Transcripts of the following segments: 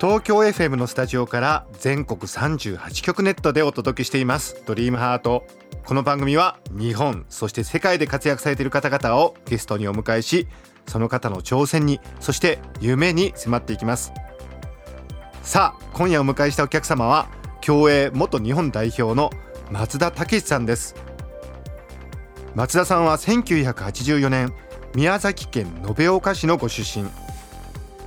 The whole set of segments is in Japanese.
東京 FM のスタジオから全国38局ネットでお届けしています。ドリームハート。この番組は日本そして世界で活躍されている方々をゲストにお迎えしその方の挑戦にそして夢に迫っていきます。さあ今夜お迎えしたお客様は競泳元日本代表の松田武さんです。松田さんは1984年宮崎県延岡市のご出身。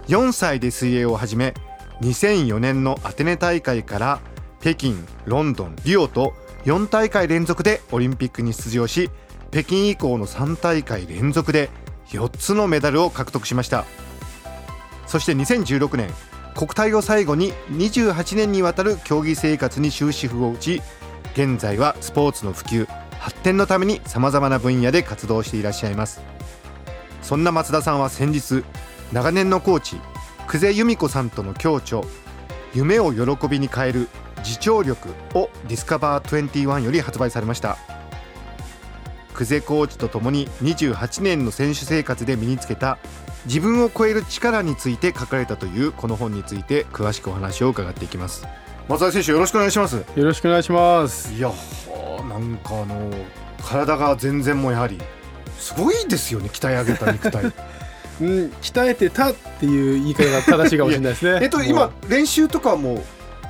4歳で水泳を始め2004年のアテネ大会から北京ロンドンリオと4大会連続でオリンピックに出場し北京以降の3大会連続で4つのメダルを獲得しました。そして2016年国体を最後に28年にわたる競技生活に終止符を打ち現在はスポーツの普及発展のためにさまざまな分野で活動していらっしゃいます。そんな松田さんは先日長年のコーチ久世由美子さんとの共著「夢を喜びに変える自聴力」をディスカバー21より発売されました。久世コーチとともに28年の選手生活で身につけた自分を超える力について書かれたというこの本について詳しくお話を伺っていきます。松田選手よろしくお願いします。よろしくお願いします。いやなんかあの体が全然もやはりすごいですよね鍛え上げた肉体 うん、鍛えてたっていう言い方が正しいかもしれないですね。えっと今練習とかも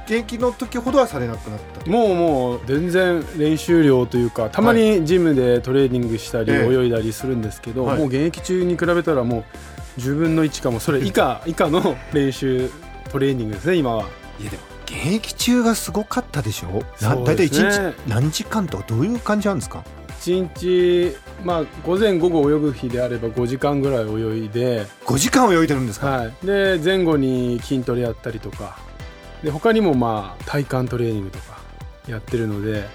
現役の時ほどはされなくなった？もうもう全然練習量というかたまにジムでトレーニングしたり泳いだりするんですけど、はい、もう現役中に比べたらもう10分の1かもそれ以下以下の練習トレーニングですね今は。いやでも現役中がすごかったでしょ？う、大体1日何時間とかどういう感じなんですか？1日、まあ、午前午後泳ぐ日であれば5時間ぐらい泳いで5時間泳いでるんですか、はい、で前後に筋トレやったりとか。で他にもまあ体幹トレーニングとかやってるので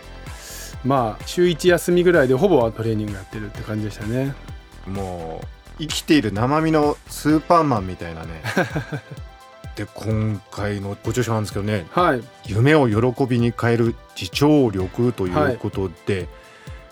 まあ週1休みぐらいでほぼトレーニングやってるって感じでしたね。もう生きている生身のスーパーマンみたいなね。で今回のご著書なんですけどね、はい、夢を喜びに変える自聴力ということで、はい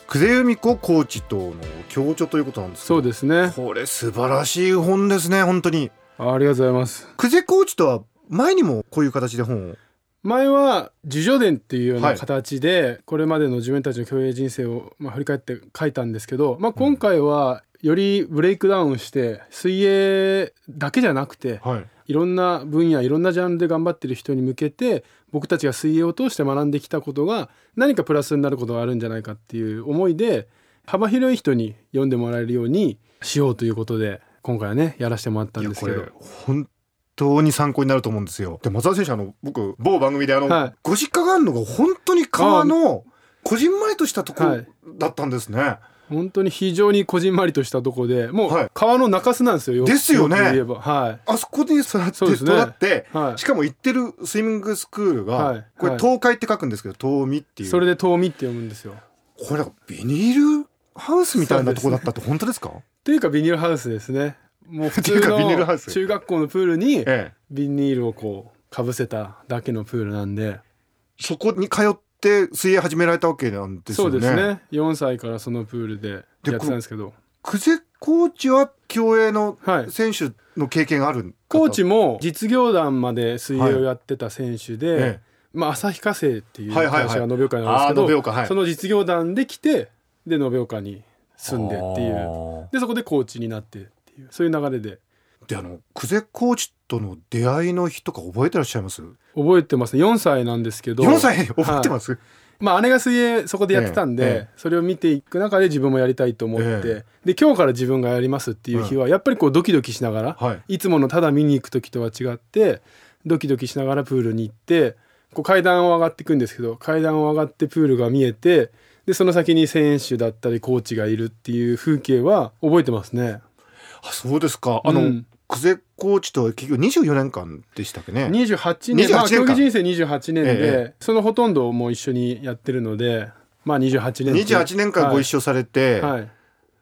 久世由美子コーチとの共著ということなんですそうですね。これ素晴らしい本ですね本当に。ありがとうございます。久世コーチとは前にもこういう形で本を？前は自叙伝っていうような形で、これまでの自分たちの競泳人生をまあ振り返って書いたんですけど、まあ、今回はよりブレイクダウンして水泳だけじゃなくて、はい、いろんな分野いろんなジャンルで頑張ってる人に向けて僕たちが水泳を通して学んできたことが何かプラスになることがあるんじゃないかっていう思いで幅広い人に読んでもらえるようにしようということで今回はねやらせてもらったんですけど。本当に参考になると思うんですよ。で松田選手あの僕某番組であの、はい、ご実家があるのが本当に川のこじんまりとしたところだったんですね。はい本当に非常にこじんまりとしたとこでもう川の中州なんですよ、ですよね。はい、あそこに座って育って、はい、しかも行ってるスイミングスクールが、はい、これ東海って書くんですけど東海っていう。それで東海って読むんですよ。これビニールハウスみたいなとこだったって本当ですか？というかビニールハウスですね。もう普通の 中学校のプールにビニールをこうかぶせただけのプールなんで。そこに通っって水泳始められたわけなんですよね。そうですね。4歳からそのプールでやってたんですけど。久世コーチは競泳の選手の経験がある、はい、コーチも実業団まで水泳をやってた選手で、はい、まあ旭化成っていう会社が延岡にあるんですけど、はい、その実業団で来てで延岡に住んでっていうでそこでコーチになってっていうそういう流れで。であの久世コーチとの出会いの日とか覚えてらっしゃいます？覚えてます。4歳なんですけど。4歳？覚えてます、はい、まあ姉が水泳そこでやってたんで、ええ、それを見ていく中で自分もやりたいと思って、え、で今日から自分がやりますっていう日はやっぱりこうドキドキしながら、はい、いつものただ見に行く時とは違ってドキドキしながらプールに行ってこう階段を上がっていくんですけど階段を上がってプールが見えてでその先に選手だったりコーチがいるっていう風景は覚えてますね。あそうですか。あの、うん久世コーチと結局24年間でしたっけね。28年。28まあ競技人生28年で、えそのほとんどをもう一緒にやってるのでまあ28年28年間ご一緒緒されて、はい、はい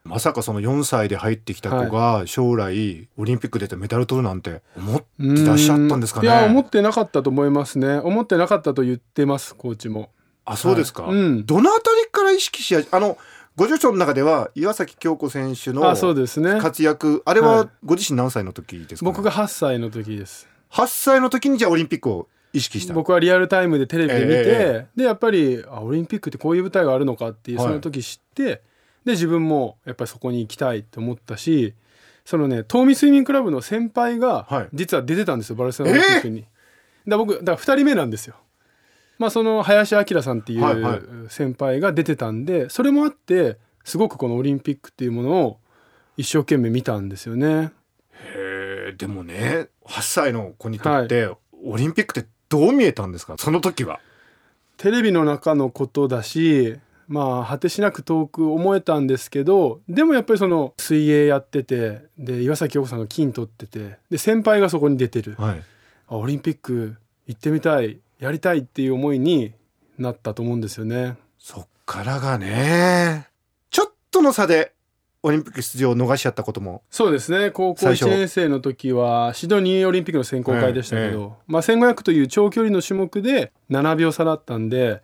まさかその4歳で入ってきた子が将来オリンピック出てメダル取るなんて思ってらっしゃったんですかね。いや思ってなかったと思いますね。思ってなかったと言ってますコーチも。あそうですか、はい。うん。どのあたりから意識しやあのご助長の中では岩崎恭子選手のあそうですね。活躍あれははい。ご自身何歳の時ですか、ね僕が8歳の時です。8歳の時にじゃあオリンピックを意識した？僕はリアルタイムでテレビで見て、えでやっぱりあオリンピックってこういう舞台があるのかっていうはい。その時知って、で自分もやっぱりそこに行きたいって思ったしそのね東美スイミングクラブの先輩がはい。実は出てたんですよ、バルセロナオリンピックに。だ僕だから2人目なんですよ。まあその林明さんっていう先輩が出てたんでそれもあってすごくこのオリンピックっていうものを一生懸命見たんですよね。へえでもね8歳の子にとって、オリンピックってどう見えたんですか？その時は。テレビの中のことだしまあ果てしなく遠く思えたんですけどでもやっぱりその水泳やっててで岩崎陽子さんが金取っててで先輩がそこに出てる。はい。あオリンピック行ってみたいやりたいっていう思いになったと思うんですよね。そっからがねちょっとの差でオリンピック出場を逃しちゃったこともそうですね高校最初1年生の時はシドニーオリンピックの選考会でしたけど、まあ、1500という長距離の種目で7秒差だったんで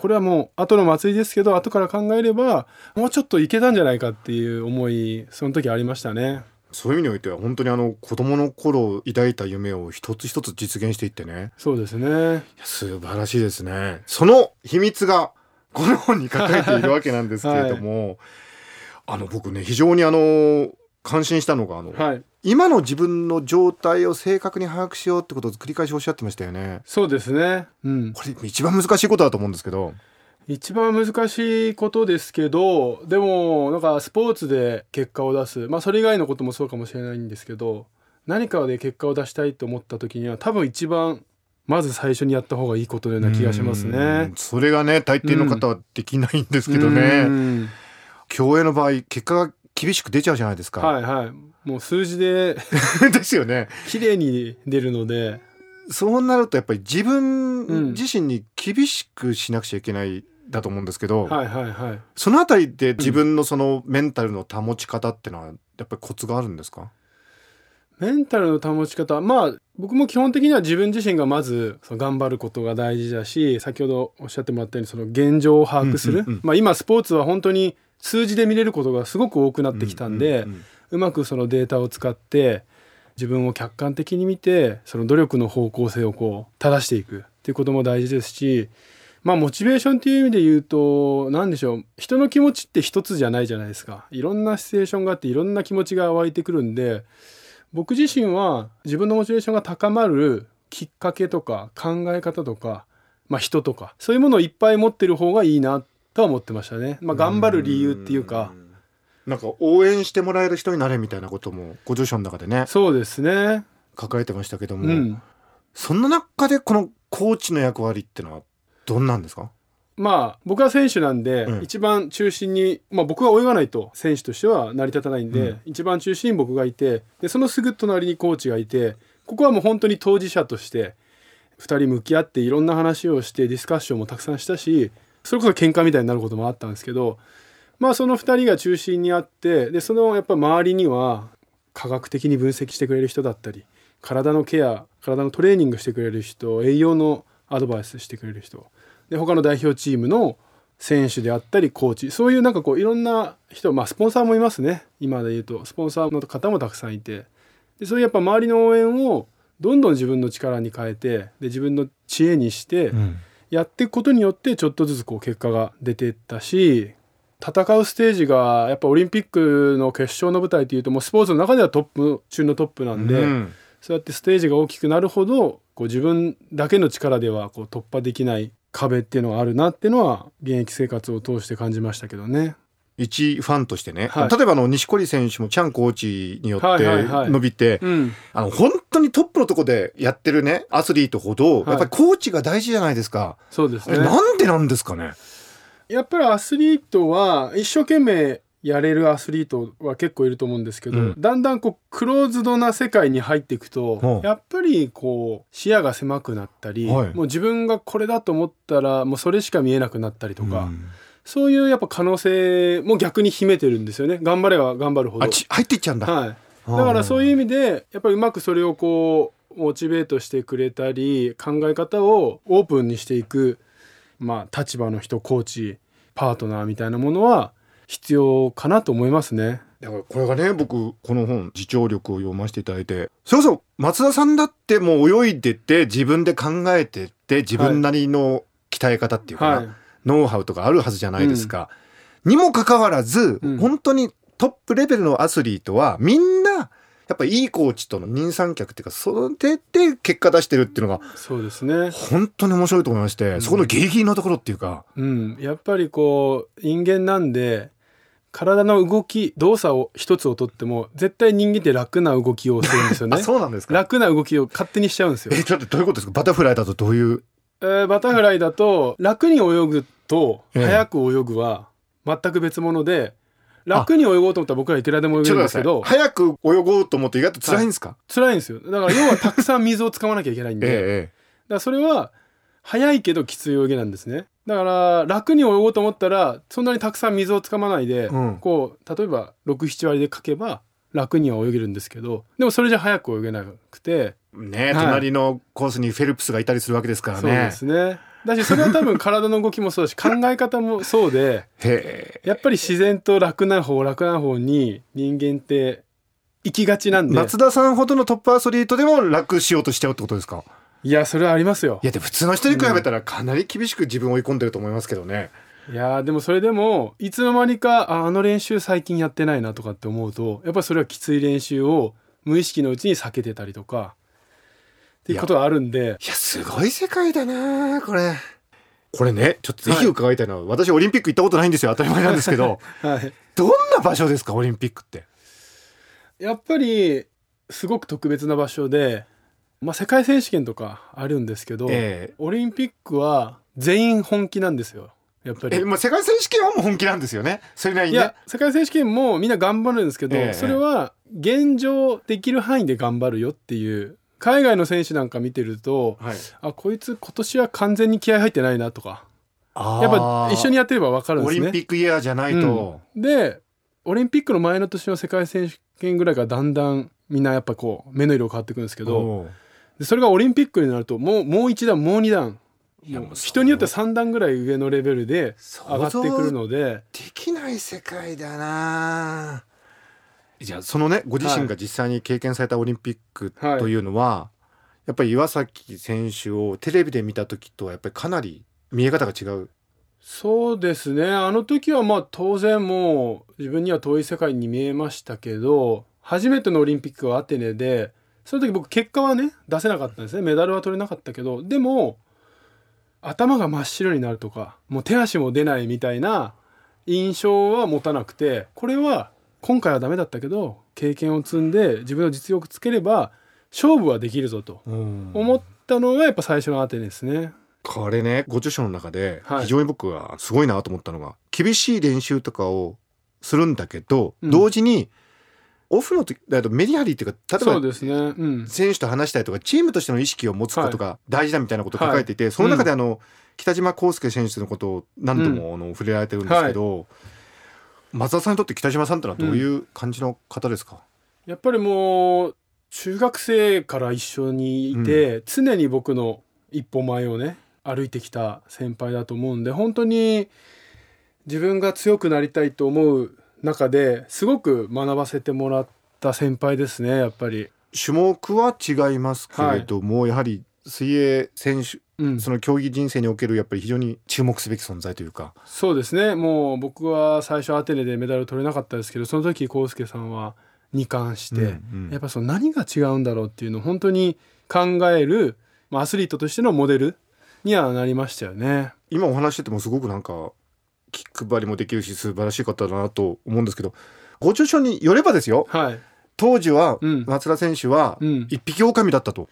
これはもう後の祭りですけど後から考えればもうちょっといけたんじゃないかっていう思いその時ありましたね。そういう意味においては本当にあの子供の頃抱いた夢を一つ一つ実現していってねそうですね。素晴らしいですねその秘密がこの本に書かれているわけなんですけれども、あの僕ね非常にあの感心したのがあの、はい。今の自分の状態を正確に把握しようってことを繰り返しおっしゃってましたよねそうですね。うん。これ一番難しいことだと思うんですけど一番難しいことですけど、でもなんかスポーツで結果を出す、まあそれ以外のこともそうかもしれないんですけど、何かで結果を出したいと思った時には多分一番まず最初にやった方がいいことのような気がしますうねん。それがね大抵の方はできないんですけどね、うん。競泳の場合結果が厳しく出ちゃうじゃないですか、はいはい。もう数字で ですよね。綺麗に出るので、そうなるとやっぱり自うん。分自身に厳しくしなくちゃいけないだと思うんですけど、はいはいはい。そのあたりで自分のそのメンタルの保ち方ってのはやっぱりコツがあるんですか、メンタルの保ち方まあ僕も基本的には自分自身がまずその頑張ることが大事だし先ほどおっしゃってもらったようにその現状を把握する、うんうんうん。まあ、今スポーツは本当に数字で見れることがすごく多くなってきたんで、ううんうん。まくそのデータを使って自分を客観的に見てその努力の方向性をこう正していくっていうことも大事ですしまあモチベーションっていう意味で言うと何でしょう人の気持ちって一つじゃないじゃないですか。いろんなシチュエーションがあっていろんな気持ちが湧いてくるんで僕自身は自分のモチベーションが高まるきっかけとか考え方とか、まあ、人とかそういうものをいっぱい持ってる方がいいなとは思ってましたね。まあ、頑張る理由っていうか。なんか応援してもらえる人になれみたいなこともご助手の中でねそうですね。書かれてましたけども、うん、そんな中でこのコーチの役割ってのはどんなんですか？まあ僕は選手なんで、うん。一番中心に、まあ、僕が泳がないと選手としては成り立たないんで、うん。一番中心に僕がいてでそのすぐ隣にコーチがいてここはもう本当に当事者として2人向き合っていろんな話をしてディスカッションもたくさんしたしそれこそ喧嘩みたいになることもあったんですけどまあその2人が中心にあってでそのやっぱ周りには科学的に分析してくれる人だったり体のケア体のトレーニングしてくれる人栄養のアドバイスしてくれる人。で他の代表チームの選手であったりコーチ。そういうなんかこういろんな人まあスポンサーもいますね。今で言うと。スポンサーの方もたくさんいて。でそういうやっぱ周りの応援をどんどん自分の力に変えてで自分の知恵にしてやっていくことによってちょっとずつこう結果が出ていったし戦うステージがやっぱオリンピックの決勝の舞台というともうスポーツの中ではトップ中のトップなんで、うんそうやってステージが大きくなるほどこう自分だけの力ではこう突破できない壁っていうのがあるなっていうのは現役生活を通して感じましたけどね。一ファンとしてね、はい例えばあの錦織選手もチャンコーチによって伸びて、うん、あの本当にトップのとこでやってるねアスリートほど、はいやっぱりコーチが大事じゃないですか。そうですね。なんでなんですかね？やっぱりアスリートは一生懸命やれるアスリートは結構いると思うんですけど、うん。だんだんこうクローズドな世界に入っていくと、う。んやっぱりこう視野が狭くなったり、はい。もう自分がこれだと思ったらもうそれしか見えなくなったりとか、うん。そういうやっぱ可能性も逆に秘めてるんですよね。頑張れば頑張るほど。あち入っていっちゃうんだ、はい、だからそういう意味でやっぱりうまくそれをこうモチベートしてくれたり考え方をオープンにしていく、まあ、立場の人コーチパートナーみたいなものは必要かなと思いますね。だからこれがね僕この本「自聴力」を読ませていただいてそれこそ松田さんだってもう泳いでて自分で考えてって自分なりの鍛え方っていうかな、はい、ノウハウとかあるはずじゃないですか。にもかかわらず、うん。本当にトップレベルのアスリートはみんなやっぱいいコーチとの人参客っていうかそれで結果出してるっていうのがそうですね、本当に面白いと思いまして、そこのギリギリのところっていうか。うん、やっぱりこう人間なんで体の動き動作を一つをとっても絶対人間って楽な動きをするんですよね。あそうなんですか？楽な動きを勝手にしちゃうんですよ。えちょっとどういうことですか？バタフライだとどういう？えーバタフライだと楽に泳ぐとええ。速く泳ぐは全く別物で楽に泳ごうと思ったら僕らいくらでも泳げるんですけど。早く泳ごうと思って意外と辛いんですか、辛いんですよ。だから要はたくさん水を使わなきゃいけないんで、だかえらそれは速いけどきつい泳ぎなんですね。だから楽に泳ごうと思ったらそんなにたくさん水を使わないで、うん。こう例えば67割でかけば楽には泳げるんですけどでもそれじゃ速く泳げなくて。えねはい。隣のコースにフェルプスがいたりするわけですからそうねですね。だしそれは多分体の動きもそうだし 考え方もそうでへやっぱり自然と楽な方楽な方に人間って行きがちなんで。え松田さんほどのトップアスリートでも楽しようとしちゃうってことですか？いやそれはありますよいやでも普通の人に比べたらかなり厳しく自分を追い込んでると思いますけどね。いやでもそれでもいつの間にかああの練習最近やってないなとかって思うとやっぱりそれはきつい練習を無意識のうちに避けてたりとかっていうことがあるんでいやすごい世界だなこれ。これねちょっとぜひ伺いたいのは、私オリンピック行ったことないんですよ当たり前なんですけどはい、どんな場所ですかオリンピックって？やっぱりすごく特別な場所で、まあ、世界選手権とかあるんですけど、えオリンピックは全員本気なんですよやっぱりええ。まあ世界選手権はもう本気なんですよね。それなりにねいや。世界選手権もみんな頑張るんですけど、ええそれは現状できる範囲で頑張るよっていう海外の選手なんか見てるとはい。あこいつ今年は完全に気合入ってないなとかやっぱ一緒にやってれば分かるんですね。オリンピックイヤーじゃないと。でオリンピックの前の年の世界選手権ぐらいからだんだんみんなやっぱこう目の色変わってくるんですけどでそれがオリンピックになるともうもう一段もう二段。人によっては3段ぐらい上のレベルで上がってくるので。できない世界だな。じゃあそのねご自身が実際に経験されたオリンピックはいというのは、やっぱり岩崎選手をテレビで見た時とはやっぱりかなり見え方が違う？そうですね。あの時はまあ当然もう自分には遠い世界に見えましたけど初めてのオリンピックはアテネでその時僕結果はね出せなかったんですね。メダルは取れなかったけどでも頭が真っ白になるとかもう手足も出ないみたいな印象は持たなくてこれは今回はダメだったけど経験を積んで自分の実力つければ勝負はできるぞと思ったのがやっぱ最初のアテネですね。これねご著書の中ではい。非常に僕はすごいなと思ったのが、厳しい練習とかをするんだけど、うん。同時にオフの時だとメリハリっていうか例えばそうですね、うん、選手と話したりとかチームとしての意識を持つことが大事だみたいなことを書かれていて、その中であの、北島康介選手のことを何度もあの触れられてるんですけど、松田さんにとって北島さんってのはどういう感じの方ですか、やっぱりもう中学生から一緒にいて、常に僕の一歩前をね歩いてきた先輩だと思うんで本当に自分が強くなりたいと思う中ですごく学ばせてもらった先輩ですねやっぱり。種目は違いますけれども、やはり水泳選手うん、その競技人生におけるやっぱり非常に注目すべき存在というか、そうですね。もう僕は最初アテネでメダル取れなかったですけどその時康介さんは2冠して、うんうん。やっぱその何が違うんだろうっていうのを本当に考える、まあ、アスリートとしてのモデルにはなりましたよね。今お話ししててもすごくなんか気配りもできるし素晴らしい方だなと思うんですけどご著書によればですよ。はい、当時はうん。松田選手はうん。一匹狼だったと。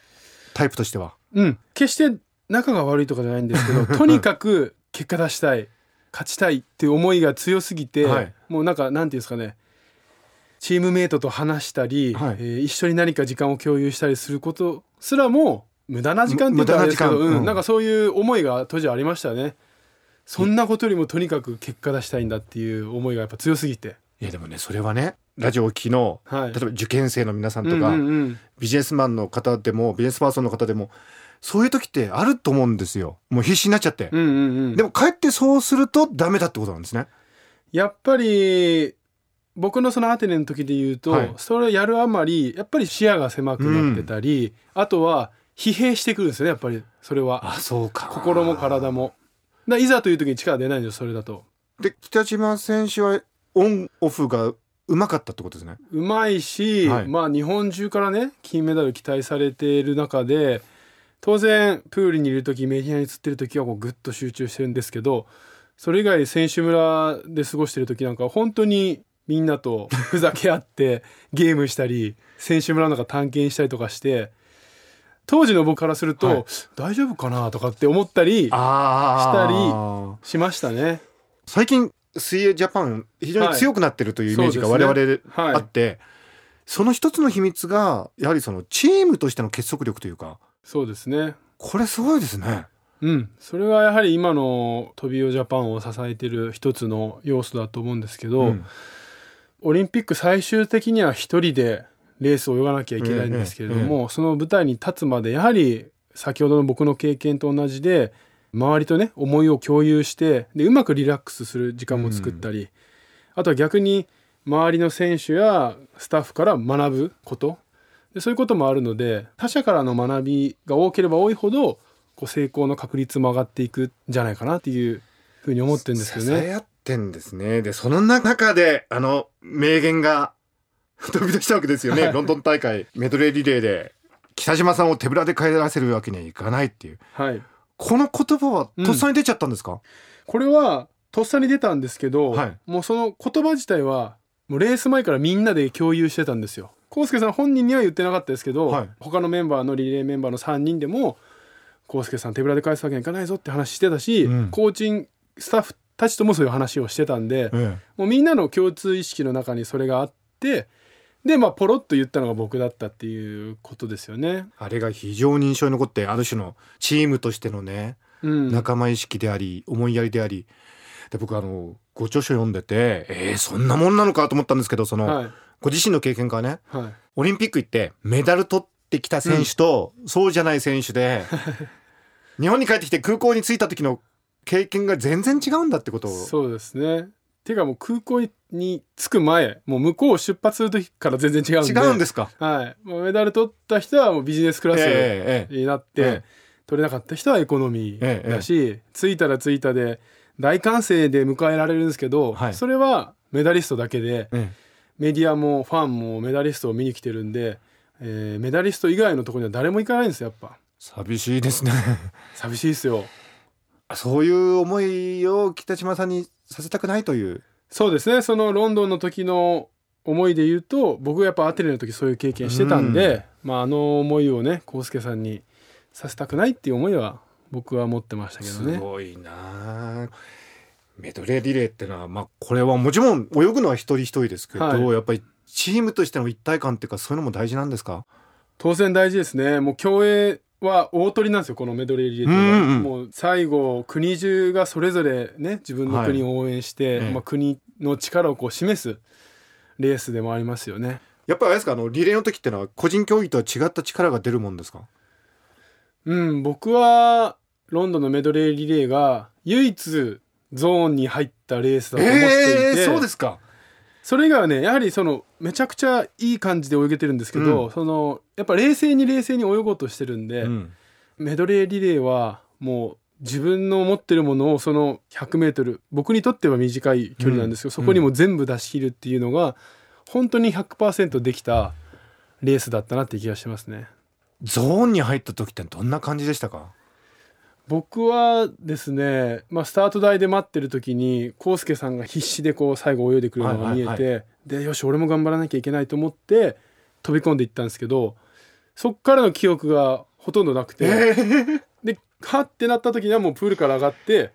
タイプとしては。うん、決して仲が悪いとかじゃないんですけど とにかく結果出したい。勝ちたいっていう思いが強すぎて、はい。もうなんかなんていうんですかね。チームメイトと話したり、はい。えー一緒に何か時間を共有したりすることすらも無駄な時間っていうかむあれですけど、うん。うん。なんかそういう思いが当時はありましたね。そんなことよりもとにかく結果出したいんだっていう思いがやっぱ強すぎて。いやでもねそれはねラジオを昨日、はい。例えば受験生の皆さんとか、うんうんうん。ビジネスマンの方でもビジネスパーソンの方でもそういう時ってあると思うんですよ。もう必死になっちゃって、うんうんうん。でもかえってそうするとダメだってことなんですね。やっぱり僕のそのアテネの時で言うと、はい。それをやるあまりやっぱり視野が狭くなってたり、あとは疲弊してくるんですよねやっぱりそれは。あそうか。心も体も。だいざという時に力出ないんですよそれだと。で北島選手はオンオフがうまかったってことですねうまいし、はいまあ日本中からね金メダル期待されている中で当然プールにいる時メディアに映ってる時はこうグッと集中してるんですけどそれ以外選手村で過ごしてる時なんかは本当にみんなとふざけ合ってゲームしたり選手村の中探検したりとかして当時の僕からすると、はい。大丈夫かなとかって思ったりあしましたね。最近水泳ジャパン非常に強くなってるというイメージが我そうですね。々であって、その一つの秘密がやはりそのチームとしての結束力というかそうですね。これすごいですね。うん、それがやはり今のトビオジャパンを支えてる一つの要素だと思うんですけど、うん。オリンピック最終的には一人でレースを泳がなきゃいけないんですけれども、その舞台に立つまでやはり先ほどの僕の経験と同じで周りとね思いを共有してでうまくリラックスする時間も作ったり、あとは逆に周りの選手やスタッフから学ぶこと。でそういうこともあるので他者からの学びが多ければ多いほどこう成功の確率も上がっていくんじゃないかなっていうふうに思ってるんですけどね。支え合ってんですね。でその中であの名言が 飛び出したわけですよね、はい。ロンドン大会メドレーリレーで北島さんを手ぶらで帰らせるわけにはいかないっていう。はい、この言葉はとっさに出ちゃったんですか、これはとっさに出たんですけど、はい。もうその言葉自体はもうレース前からみんなで共有してたんですよ。康介さん本人には言ってなかったですけど、はい。他のメンバーのリレーメンバーの3人でも康介さん手ぶらで返すわけにはいかないぞって話してたし、うん。コーチングスタッフたちともそういう話をしてたんで、え。もうみんなの共通意識の中にそれがあってでまあポロッと言ったのが僕だったっていうことですよね。あれが非常に印象に残ってある種のチームとしてのねうん、仲間意識であり思いやりでありで僕あのご著書読んでてえー、そんなもんなのかと思ったんですけどその、はいご自身の経験からねはいオリンピック行ってメダル取ってきた選手と、そうじゃない選手で 日本に帰ってきて空港に着いた時の経験が全然違うんだってことをそうですね。ていうかもう空港に着く前もう向こうを出発する時から全然違うんで。違うんですか？はい、もうメダル取った人はもうビジネスクラスええええになって、ええ。取れなかった人はエコノミええーだし、着いたら着いたで大歓声で迎えられるんですけど、はい。それはメダリストだけでえメディアもファンもメダリストを見に来てるんで、えーメダリスト以外のところには誰も行かないんですよやっぱ。寂しいですね。寂しいですよ。そういう思いを北島さんにさせたくないという。そうですね。そのロンドンの時の思いで言うと僕はやっぱアテネの時そういう経験してたんで、まあ、あの思いをね康介さんにさせたくないっていう思いは僕は持ってましたけどすね。ごいな。あメドレーリレーってのは、まあ、これはもちろん泳ぐのは一人一人ですけど、はい。やっぱりチームとしての一体感っていうかそういうのも大事なんですか？当然大事ですね。もう競泳は大取りなんですよこのメドレーリレーっていうのは、うんうん。もう最後国中がそれぞれね自分の国を応援して、ええ。まあ、国の力をこう示すレースでもありますよね。やっぱりあれですかあのリレーの時ってのは個人競技とは違った力が出るもんですか？うん、僕はロンドンのメドレーリレーが唯一ゾーンに入ったレースだと思っていて、えそうですか。それ以外はねやはりそのめちゃくちゃいい感じで泳げてるんですけど、うん。そのやっぱ冷静に冷静に泳ごうとしてるんで、うん。メドレーリレーはもう自分の持ってるものをその 100m 僕にとっては短い距離なんですけど、うん。そこにも全部出し切るっていうのが本当に100%できたレースだったなって気がしますね。ゾーンに入った時ってどんな感じでしたか？僕はですね、まあ、スタート台で待ってる時に康介さんが必死でこう最後泳いでくるのが見えて、はいはいでよし俺も頑張らなきゃいけないと思って飛び込んでいったんですけどそっからの記憶がほとんどなくて、ではってなった時にはもうプールから上がって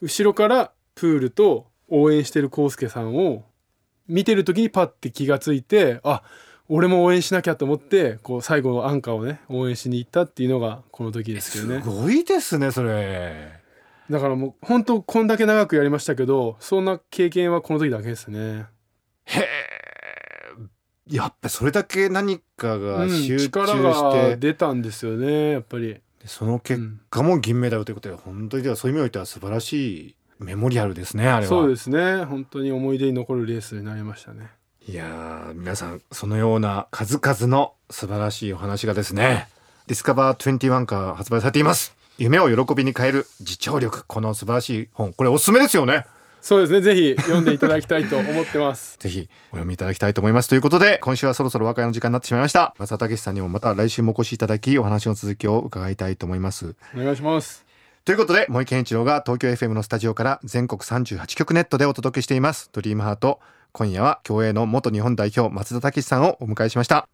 後ろからプールと応援してる康介さんを見てる時にパッて気がついてあ俺も応援しなきゃと思ってこう最後のアンカーをね応援しに行ったっていうのがこの時ですけどね。すごいですねそれ。だからもう本当こんだけ長くやりましたけどそんな経験はこの時だけですねへえやっぱそれだけ何かがうん集中して、力が出たんですよねやっぱり。その結果も銀メダルということで、本当にではそういう意味においては素晴らしいメモリアルですねあれは。そうですね。本当に思い出に残るレースになりましたね。いやー皆さんそのような数々の素晴らしいお話がですねディスカバー21から発売されています。夢を喜びに変える自聴力この素晴らしい本。これおすすめですよねそうですね。ぜひ読んでいただきたいと思ってます。ぜひお読みいただきたいと思います。ということで今週はそろそろ和解の時間になってしまいました。松田武さんにもまた来週もお越しいただきお話の続きを伺いたいと思います。お願いします。ということで森健一郎が東京 FM のスタジオから全国38局ネットでお届けしています「ドリームハート今夜は競泳の元日本代表松田武さんをお迎えしました。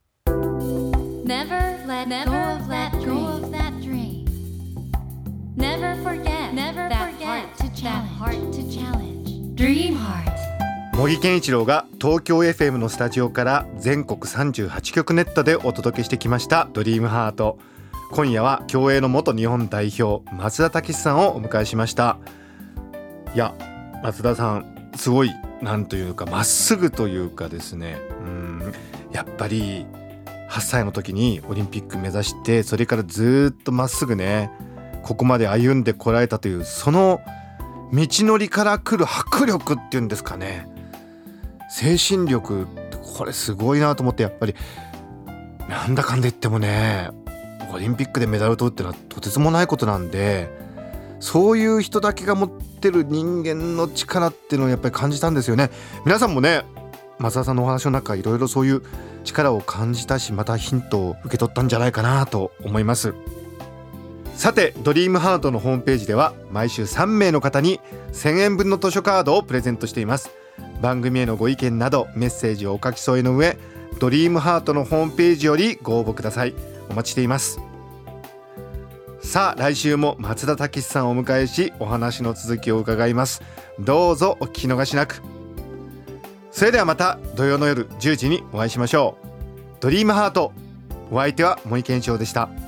Never let go of that dream. Never forget that heart to challenge. 茂木健一郎が東京 FM のスタジオから全国38局ネットでお届けしてきました「ドリームハート今夜は競泳の元日本代表松田武さんをお迎えしました。いや松田さんすごいなんというかまっすぐというかですね。うんやっぱり8歳の時にオリンピック目指してそれからずっとまっすぐねここまで歩んでこられたというその道のりから来る迫力っていうんですかね。精神力これすごいなと思ってやっぱりなんだかんだ言ってもねオリンピックでメダルを取るってのはとてつもないことなんでそういう人だけが持ってる人間の力っていうのをやっぱり感じたんですよね。皆さんもね松田さんのお話の中いろいろそういう力を感じたしまたヒントを受け取ったんじゃないかなと思います。さてドリームハートのホームページでは毎週3名の方に1000円分の図書カードをプレゼントしています。番組へのご意見などメッセージをお書き添えの上ドリームハートのホームページよりご応募ください。お待ちしています。さあ来週も松田武さんをお迎えしお話の続きを伺います。どうぞお聞き逃しなく。それではまた土曜の夜10時にお会いしましょう。ドリームハート。お相手は森健一郎でした。